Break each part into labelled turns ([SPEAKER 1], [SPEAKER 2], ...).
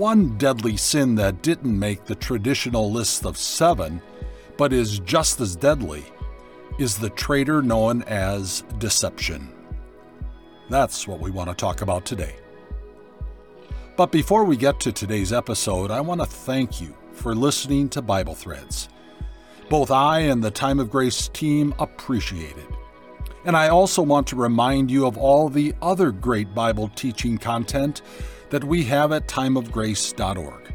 [SPEAKER 1] One deadly sin that didn't make the traditional list of seven, but is just as deadly, is the traitor known as deception. That's what we want to talk about today. But before we get to today's episode, I want to thank you for listening to Bible Threads. Both I and the Time of Grace team appreciate it. And I also want to remind you of all the other great Bible teaching content that we have at timeofgrace.org.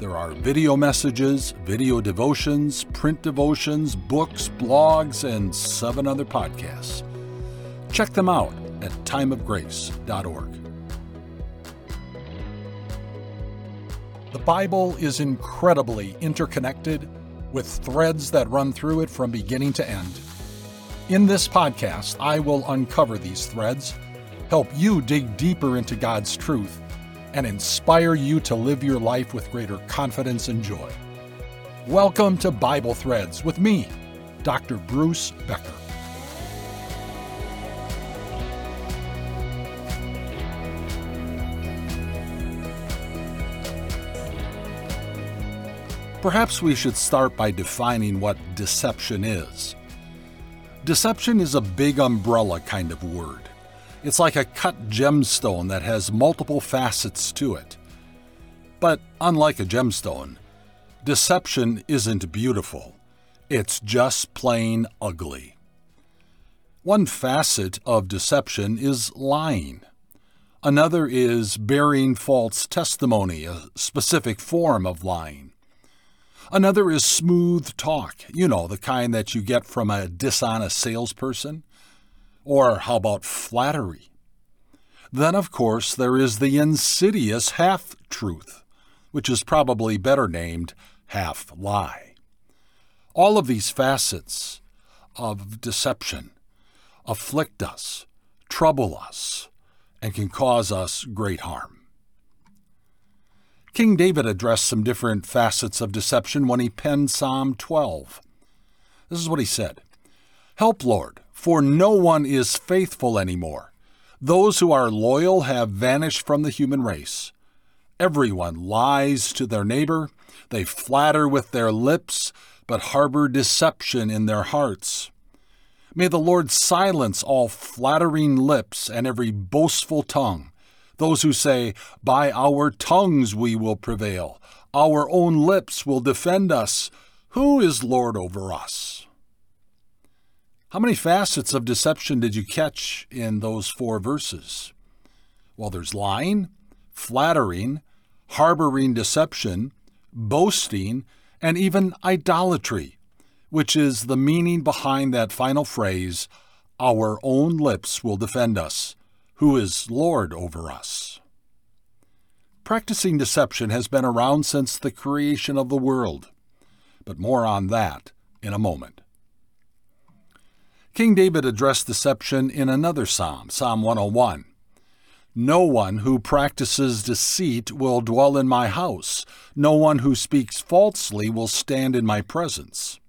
[SPEAKER 1] There are video messages, video devotions, print devotions, books, blogs, and seven other podcasts. Check them out at timeofgrace.org. The Bible is incredibly interconnected with threads that run through it from beginning to end. In this podcast, I will uncover these threads, help you dig deeper into God's truth, and inspire you to live your life with greater confidence and joy. Welcome to Bible Threads with me, Dr. Bruce Becker. Perhaps we should start by defining what deception is. Deception is a big umbrella kind of word. It's like a cut gemstone that has multiple facets to it. But unlike a gemstone, deception isn't beautiful. It's just plain ugly. One facet of deception is lying. Another is bearing false testimony, a specific form of lying. Another is smooth talk, you know, the kind that you get from a dishonest salesperson. Or how about flattery? Then, of course, there is the insidious half truth, which is probably better named half lie. All of these facets of deception afflict us, trouble us, and can cause us great harm. King David addressed some different facets of deception when he penned Psalm 12. This is what he said Help, Lord, for no one is faithful anymore. Those who are loyal have vanished from the human race. Everyone lies to their neighbor, they flatter with their lips, but harbor deception in their hearts. May the Lord silence all flattering lips and every boastful tongue. Those who say, By our tongues we will prevail, our own lips will defend us. Who is Lord over us? How many facets of deception did you catch in those four verses? Well, there's lying, flattering, harboring deception, boasting, and even idolatry, which is the meaning behind that final phrase, Our own lips will defend us. Who is Lord over us? Practicing deception has been around since the creation of the world, but more on that in a moment. King David addressed deception in another psalm, Psalm 101. No one who practices deceit will dwell in my house. No one who speaks falsely will stand in my presence.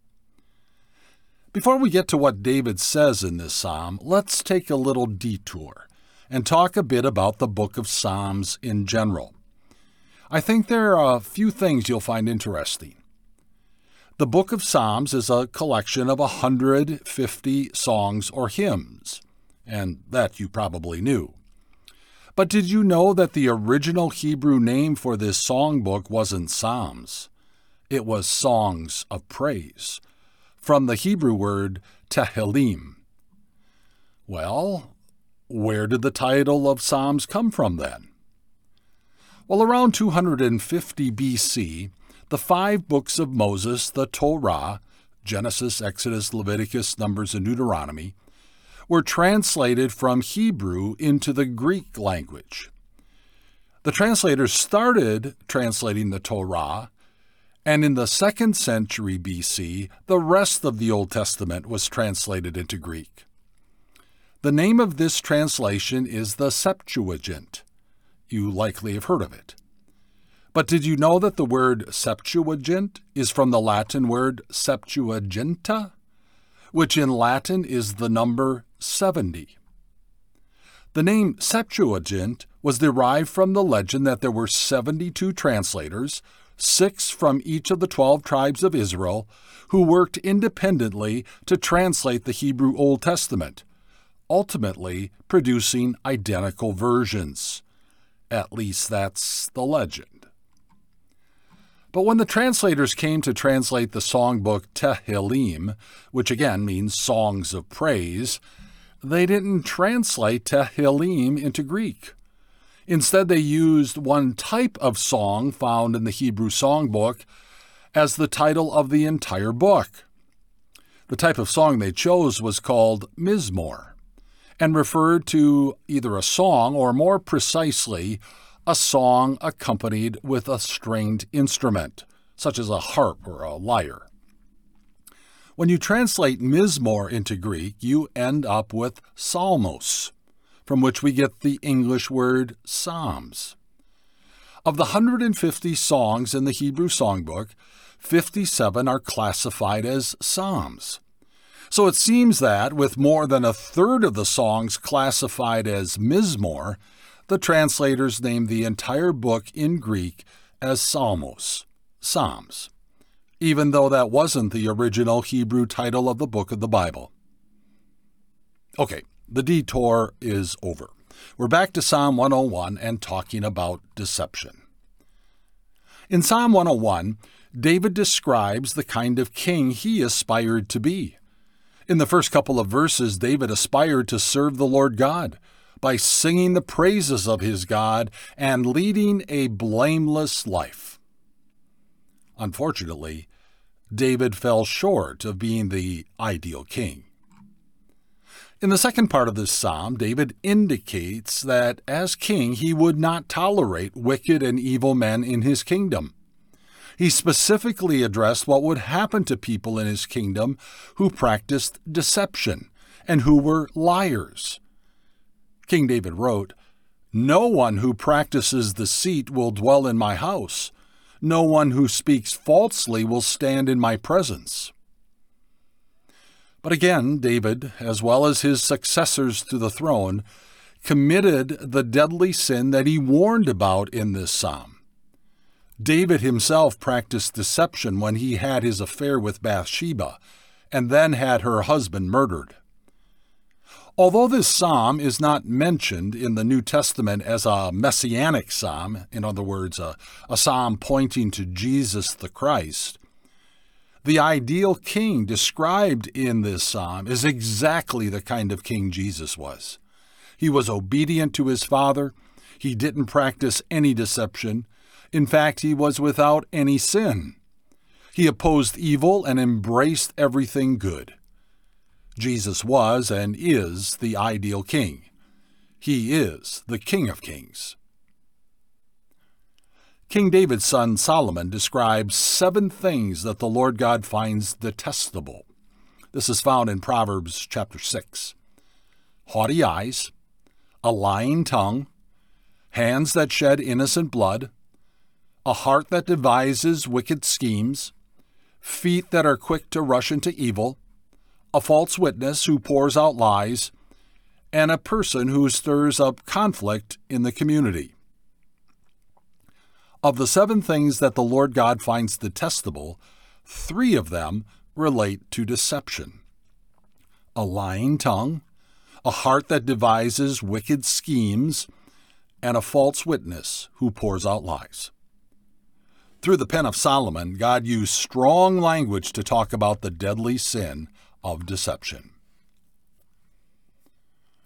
[SPEAKER 1] Before we get to what David says in this psalm, let's take a little detour and talk a bit about the book of Psalms in general. I think there are a few things you'll find interesting. The book of Psalms is a collection of 150 songs or hymns, and that you probably knew. But did you know that the original Hebrew name for this songbook wasn't Psalms? It was Songs of Praise, from the Hebrew word Tehillim. Well, where did the title of Psalms come from then? Well, around 250 BC, the five books of Moses, the Torah, Genesis, Exodus, Leviticus, Numbers, and Deuteronomy, were translated from Hebrew into the Greek language. The translators started translating the Torah, and in the second century BC, the rest of the Old Testament was translated into Greek. The name of this translation is the Septuagint. You likely have heard of it. But did you know that the word Septuagint is from the Latin word Septuaginta, which in Latin is the number 70? The name Septuagint was derived from the legend that there were 72 translators, six from each of the 12 tribes of Israel, who worked independently to translate the Hebrew Old Testament, ultimately producing identical versions. At least that's the legend. But when the translators came to translate the songbook Tehillim, which again means songs of praise, they didn't translate Tehillim into Greek. Instead, they used one type of song found in the Hebrew songbook as the title of the entire book. The type of song they chose was called Mizmor and referred to either a song or, more precisely, a song accompanied with a stringed instrument, such as a harp or a lyre. When you translate Mizmor into Greek, you end up with psalmos, from which we get the English word psalms. Of the 150 songs in the Hebrew songbook, 57 are classified as psalms. So it seems that, with more than a third of the songs classified as Mizmor, the translators named the entire book in Greek as Psalmos, Psalms, even though that wasn't the original Hebrew title of the book of the Bible. Okay, the detour is over. We're back to Psalm 101 and talking about deception. In Psalm 101, David describes the kind of king he aspired to be. In the first couple of verses, David aspired to serve the Lord God by singing the praises of his God and leading a blameless life. Unfortunately, David fell short of being the ideal king. In the second part of this psalm, David indicates that as king he would not tolerate wicked and evil men in his kingdom. He specifically addressed what would happen to people in his kingdom who practiced deception and who were liars. King David wrote, No one who practices deceit will dwell in my house. No one who speaks falsely will stand in my presence. But again, David, as well as his successors to the throne, committed the deadly sin that he warned about in this psalm. David himself practiced deception when he had his affair with Bathsheba and then had her husband murdered. Although this psalm is not mentioned in the New Testament as a messianic psalm, in other words, a, a psalm pointing to Jesus the Christ, the ideal king described in this psalm is exactly the kind of king Jesus was. He was obedient to his father, he didn't practice any deception, in fact, he was without any sin. He opposed evil and embraced everything good. Jesus was and is the ideal king. He is the King of Kings. King David's son Solomon describes seven things that the Lord God finds detestable. This is found in Proverbs chapter 6. Haughty eyes, a lying tongue, hands that shed innocent blood, a heart that devises wicked schemes, feet that are quick to rush into evil, a false witness who pours out lies, and a person who stirs up conflict in the community. Of the seven things that the Lord God finds detestable, three of them relate to deception a lying tongue, a heart that devises wicked schemes, and a false witness who pours out lies. Through the pen of Solomon, God used strong language to talk about the deadly sin of deception.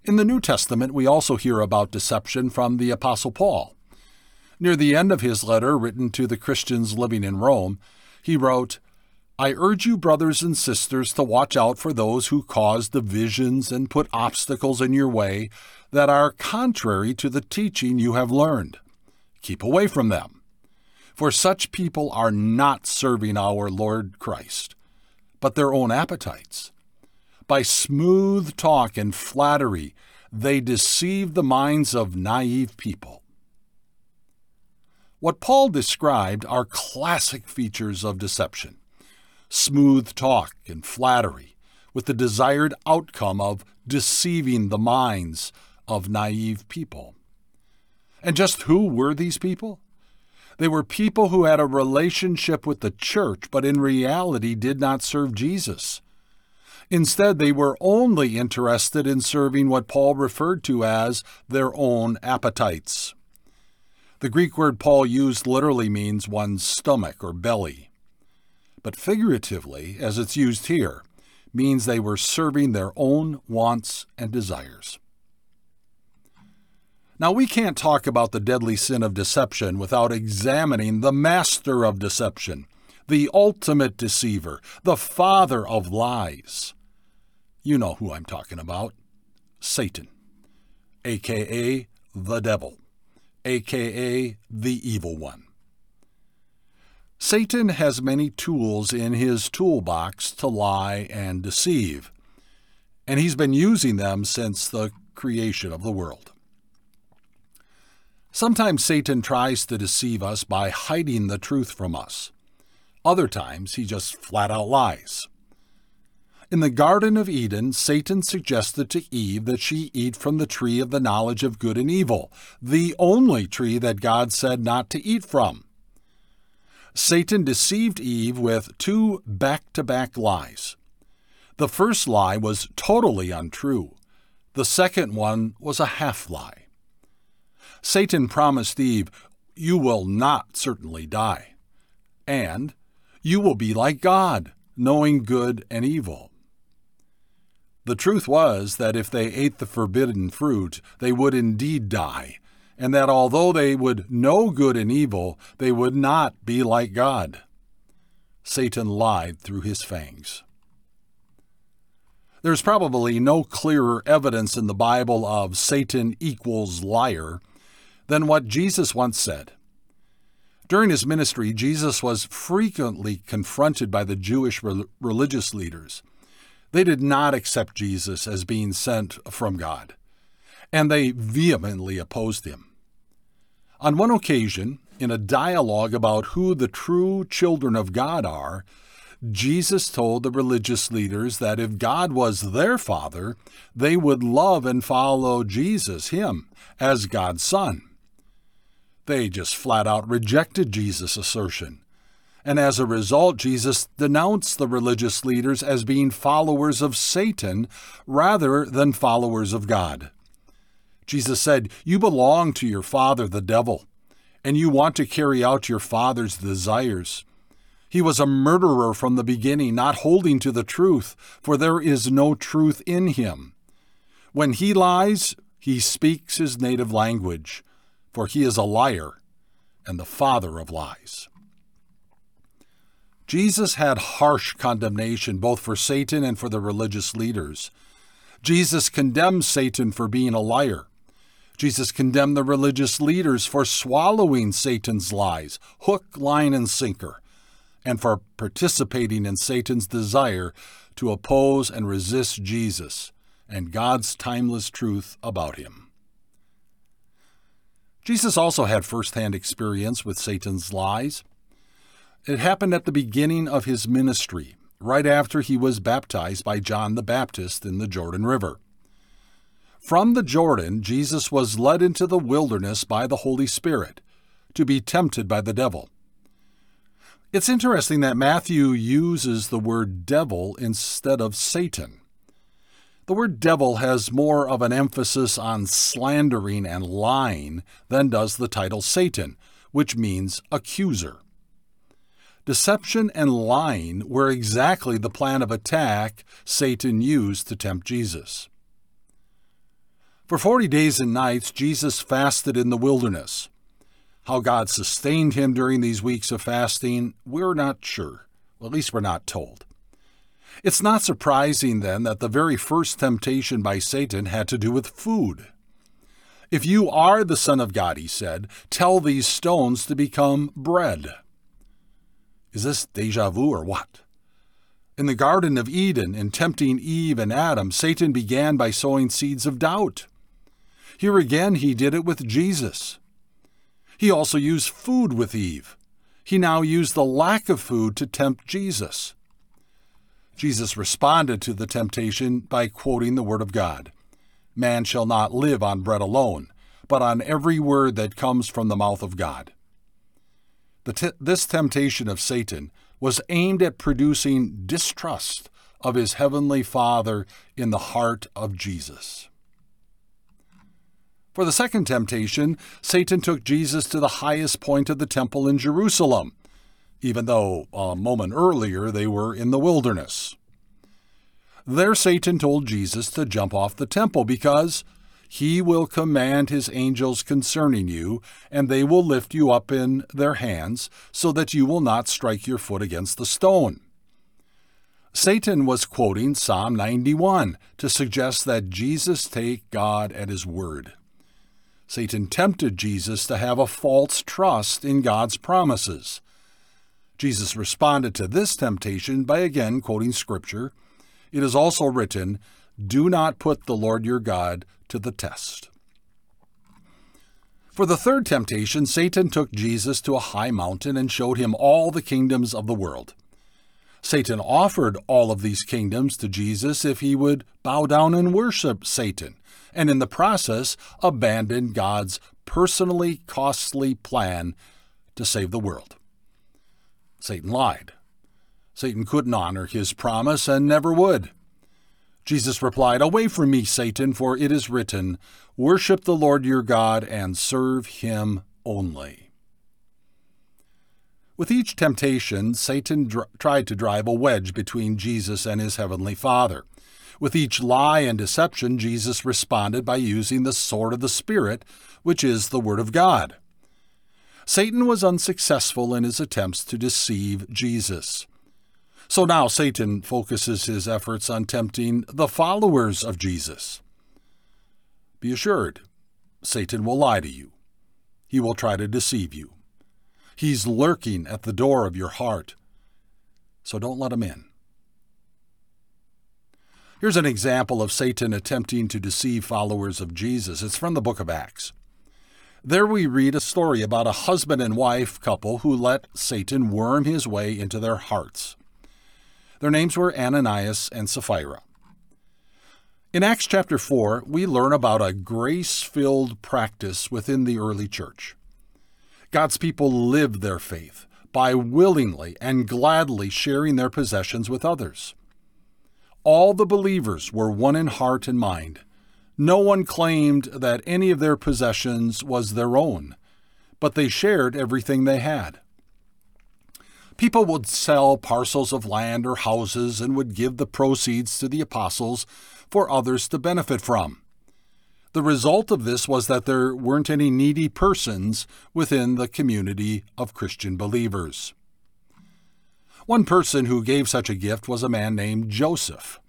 [SPEAKER 1] In the New Testament, we also hear about deception from the Apostle Paul. Near the end of his letter written to the Christians living in Rome, he wrote, I urge you, brothers and sisters, to watch out for those who cause divisions and put obstacles in your way that are contrary to the teaching you have learned. Keep away from them for such people are not serving our Lord Christ, but their own appetites. By smooth talk and flattery, they deceive the minds of naive people. What Paul described are classic features of deception smooth talk and flattery, with the desired outcome of deceiving the minds of naive people. And just who were these people? They were people who had a relationship with the church, but in reality did not serve Jesus. Instead, they were only interested in serving what Paul referred to as their own appetites. The Greek word Paul used literally means one's stomach or belly. But figuratively, as it's used here, means they were serving their own wants and desires. Now, we can't talk about the deadly sin of deception without examining the master of deception, the ultimate deceiver, the father of lies. You know who I'm talking about Satan, aka the devil, aka the evil one. Satan has many tools in his toolbox to lie and deceive, and he's been using them since the creation of the world. Sometimes Satan tries to deceive us by hiding the truth from us. Other times he just flat out lies. In the Garden of Eden, Satan suggested to Eve that she eat from the tree of the knowledge of good and evil, the only tree that God said not to eat from. Satan deceived Eve with two back to back lies. The first lie was totally untrue, the second one was a half lie. Satan promised Eve, You will not certainly die. And you will be like God, knowing good and evil. The truth was that if they ate the forbidden fruit, they would indeed die, and that although they would know good and evil, they would not be like God. Satan lied through his fangs. There's probably no clearer evidence in the Bible of Satan equals liar than what Jesus once said. During his ministry, Jesus was frequently confronted by the Jewish re- religious leaders. They did not accept Jesus as being sent from God, and they vehemently opposed him. On one occasion, in a dialogue about who the true children of God are, Jesus told the religious leaders that if God was their father, they would love and follow Jesus, him, as God's son. They just flat out rejected Jesus' assertion. And as a result, Jesus denounced the religious leaders as being followers of Satan rather than followers of God. Jesus said, You belong to your father, the devil, and you want to carry out your father's desires. He was a murderer from the beginning, not holding to the truth, for there is no truth in him. When he lies, he speaks his native language for he is a liar and the father of lies. Jesus had harsh condemnation both for Satan and for the religious leaders. Jesus condemned Satan for being a liar. Jesus condemned the religious leaders for swallowing Satan's lies, hook, line, and sinker, and for participating in Satan's desire to oppose and resist Jesus and God's timeless truth about him. Jesus also had firsthand experience with Satan's lies. It happened at the beginning of his ministry, right after he was baptized by John the Baptist in the Jordan River. From the Jordan, Jesus was led into the wilderness by the Holy Spirit to be tempted by the devil. It's interesting that Matthew uses the word devil instead of Satan. The word devil has more of an emphasis on slandering and lying than does the title Satan, which means accuser. Deception and lying were exactly the plan of attack Satan used to tempt Jesus. For 40 days and nights, Jesus fasted in the wilderness. How God sustained him during these weeks of fasting, we're not sure. Well, at least we're not told. It's not surprising, then, that the very first temptation by Satan had to do with food. If you are the Son of God, he said, tell these stones to become bread. Is this deja vu or what? In the Garden of Eden, in tempting Eve and Adam, Satan began by sowing seeds of doubt. Here again, he did it with Jesus. He also used food with Eve. He now used the lack of food to tempt Jesus. Jesus responded to the temptation by quoting the Word of God Man shall not live on bread alone, but on every word that comes from the mouth of God. T- this temptation of Satan was aimed at producing distrust of his heavenly Father in the heart of Jesus. For the second temptation, Satan took Jesus to the highest point of the temple in Jerusalem, even though a moment earlier they were in the wilderness. There, Satan told Jesus to jump off the temple because he will command his angels concerning you, and they will lift you up in their hands, so that you will not strike your foot against the stone. Satan was quoting Psalm 91 to suggest that Jesus take God at his word. Satan tempted Jesus to have a false trust in God's promises. Jesus responded to this temptation by again quoting Scripture. It is also written, Do not put the Lord your God to the test. For the third temptation, Satan took Jesus to a high mountain and showed him all the kingdoms of the world. Satan offered all of these kingdoms to Jesus if he would bow down and worship Satan, and in the process abandon God's personally costly plan to save the world. Satan lied. Satan couldn't honor his promise and never would. Jesus replied, Away from me, Satan, for it is written, Worship the Lord your God and serve him only. With each temptation, Satan dr- tried to drive a wedge between Jesus and his heavenly Father. With each lie and deception, Jesus responded by using the sword of the Spirit, which is the Word of God. Satan was unsuccessful in his attempts to deceive Jesus. So now Satan focuses his efforts on tempting the followers of Jesus. Be assured, Satan will lie to you. He will try to deceive you. He's lurking at the door of your heart. So don't let him in. Here's an example of Satan attempting to deceive followers of Jesus. It's from the book of Acts. There we read a story about a husband and wife couple who let Satan worm his way into their hearts. Their names were Ananias and Sapphira. In Acts chapter 4, we learn about a grace filled practice within the early church. God's people lived their faith by willingly and gladly sharing their possessions with others. All the believers were one in heart and mind. No one claimed that any of their possessions was their own, but they shared everything they had. People would sell parcels of land or houses and would give the proceeds to the apostles for others to benefit from. The result of this was that there weren't any needy persons within the community of Christian believers. One person who gave such a gift was a man named Joseph.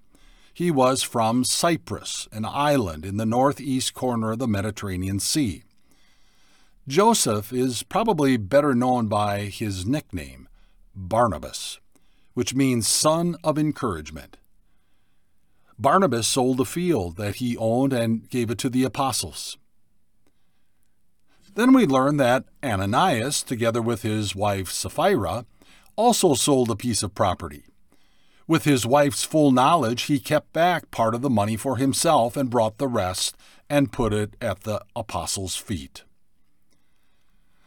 [SPEAKER 1] He was from Cyprus, an island in the northeast corner of the Mediterranean Sea. Joseph is probably better known by his nickname, Barnabas, which means son of encouragement. Barnabas sold a field that he owned and gave it to the apostles. Then we learn that Ananias, together with his wife Sapphira, also sold a piece of property. With his wife's full knowledge, he kept back part of the money for himself and brought the rest and put it at the apostles' feet.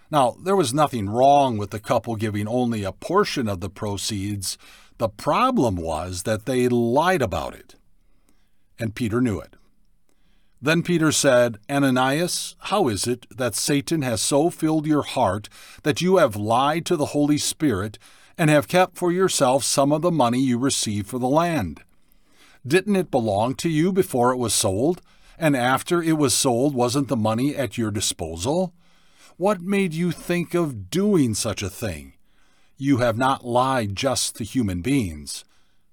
[SPEAKER 1] Now, there was nothing wrong with the couple giving only a portion of the proceeds. The problem was that they lied about it. And Peter knew it. Then Peter said, Ananias, how is it that Satan has so filled your heart that you have lied to the Holy Spirit and have kept for yourself some of the money you received for the land? Didn't it belong to you before it was sold? And after it was sold, wasn't the money at your disposal? What made you think of doing such a thing? You have not lied just to human beings,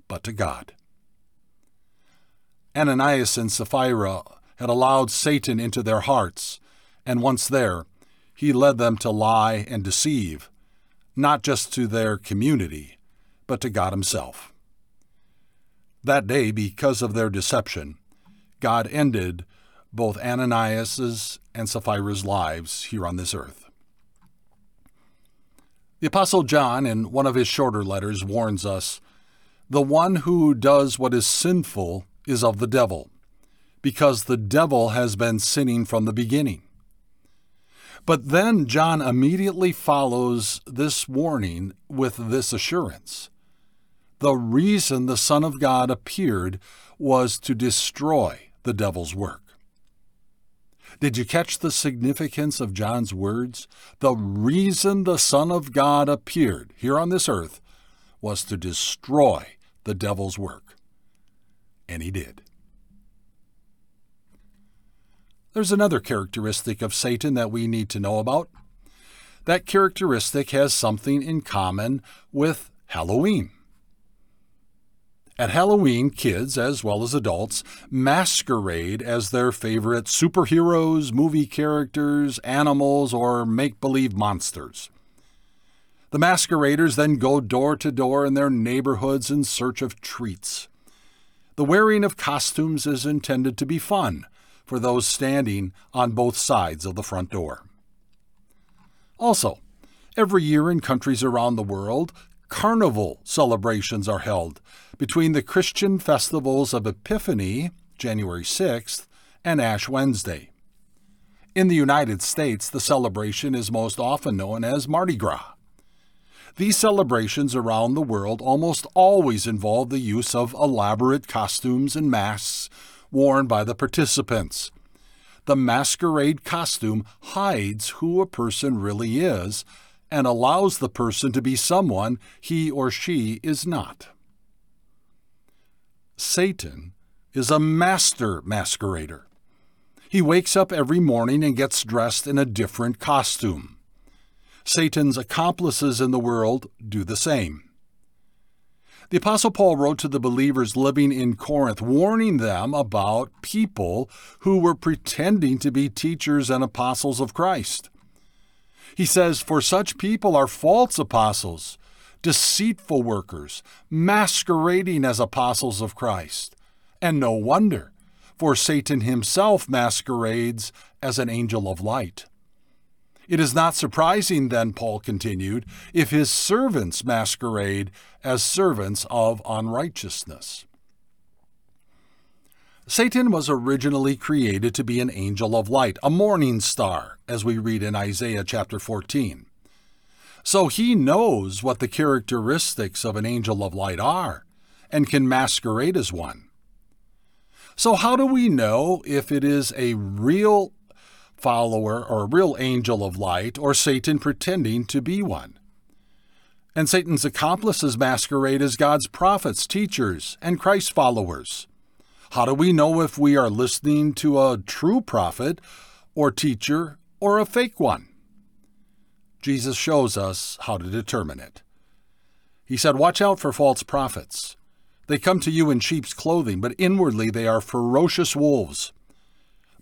[SPEAKER 1] but to God. Ananias and Sapphira had allowed Satan into their hearts, and once there, he led them to lie and deceive, not just to their community, but to God Himself. That day, because of their deception, God ended both Ananias's and Sapphira's lives here on this earth. The Apostle John, in one of his shorter letters, warns us the one who does what is sinful is of the devil, because the devil has been sinning from the beginning. But then John immediately follows this warning with this assurance. The reason the Son of God appeared was to destroy the devil's work. Did you catch the significance of John's words? The reason the Son of God appeared here on this earth was to destroy the devil's work. And he did. There's another characteristic of Satan that we need to know about. That characteristic has something in common with Halloween. At Halloween, kids, as well as adults, masquerade as their favorite superheroes, movie characters, animals, or make believe monsters. The masqueraders then go door to door in their neighborhoods in search of treats. The wearing of costumes is intended to be fun, for those standing on both sides of the front door. Also, every year in countries around the world, carnival celebrations are held between the Christian festivals of Epiphany, January 6th, and Ash Wednesday. In the United States, the celebration is most often known as Mardi Gras. These celebrations around the world almost always involve the use of elaborate costumes and masks worn by the participants. The masquerade costume hides who a person really is and allows the person to be someone he or she is not. Satan is a master masquerader. He wakes up every morning and gets dressed in a different costume. Satan's accomplices in the world do the same. The Apostle Paul wrote to the believers living in Corinth, warning them about people who were pretending to be teachers and apostles of Christ. He says, For such people are false apostles, deceitful workers, masquerading as apostles of Christ. And no wonder, for Satan himself masquerades as an angel of light. It is not surprising, then, Paul continued, if his servants masquerade as servants of unrighteousness. Satan was originally created to be an angel of light, a morning star, as we read in Isaiah chapter 14. So he knows what the characteristics of an angel of light are and can masquerade as one. So, how do we know if it is a real follower or a real angel of light or Satan pretending to be one. And Satan's accomplices masquerade as God's prophets, teachers, and Christ followers. How do we know if we are listening to a true prophet or teacher or a fake one? Jesus shows us how to determine it. He said, Watch out for false prophets. They come to you in sheep's clothing, but inwardly they are ferocious wolves.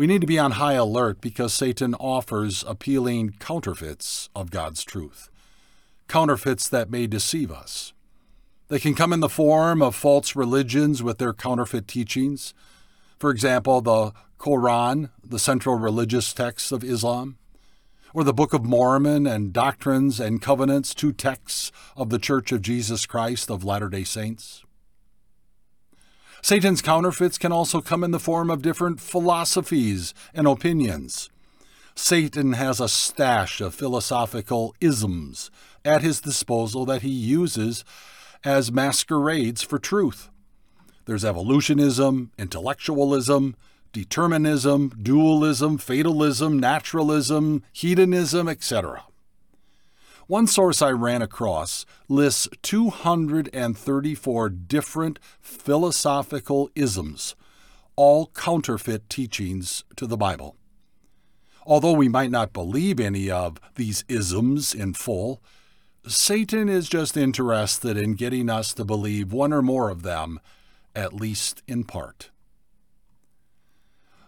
[SPEAKER 1] We need to be on high alert because Satan offers appealing counterfeits of God's truth, counterfeits that may deceive us. They can come in the form of false religions with their counterfeit teachings. For example, the Quran, the central religious text of Islam, or the Book of Mormon and Doctrines and Covenants, two texts of the Church of Jesus Christ of Latter day Saints. Satan's counterfeits can also come in the form of different philosophies and opinions. Satan has a stash of philosophical isms at his disposal that he uses as masquerades for truth. There's evolutionism, intellectualism, determinism, dualism, fatalism, naturalism, hedonism, etc. One source I ran across lists 234 different philosophical isms, all counterfeit teachings to the Bible. Although we might not believe any of these isms in full, Satan is just interested in getting us to believe one or more of them, at least in part.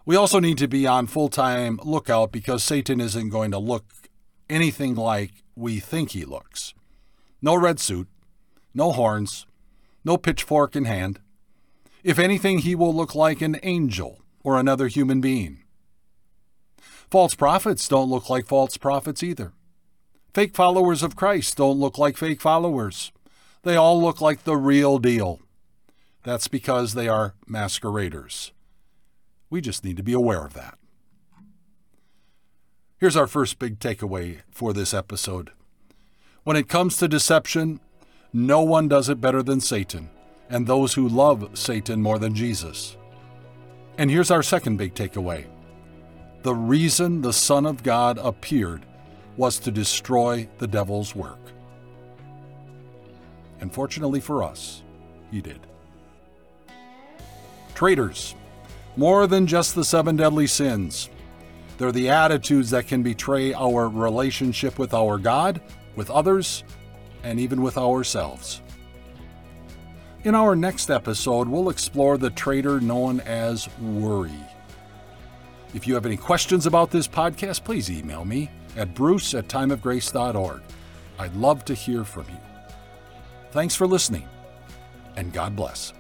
[SPEAKER 1] We also need to be on full time lookout because Satan isn't going to look anything like we think he looks. No red suit, no horns, no pitchfork in hand. If anything, he will look like an angel or another human being. False prophets don't look like false prophets either. Fake followers of Christ don't look like fake followers. They all look like the real deal. That's because they are masqueraders. We just need to be aware of that. Here's our first big takeaway for this episode. When it comes to deception, no one does it better than Satan, and those who love Satan more than Jesus. And here's our second big takeaway the reason the Son of God appeared was to destroy the devil's work. And fortunately for us, he did. Traitors, more than just the seven deadly sins. They're the attitudes that can betray our relationship with our God, with others, and even with ourselves. In our next episode, we'll explore the traitor known as worry. If you have any questions about this podcast, please email me at bruce at timeofgrace.org. I'd love to hear from you. Thanks for listening, and God bless.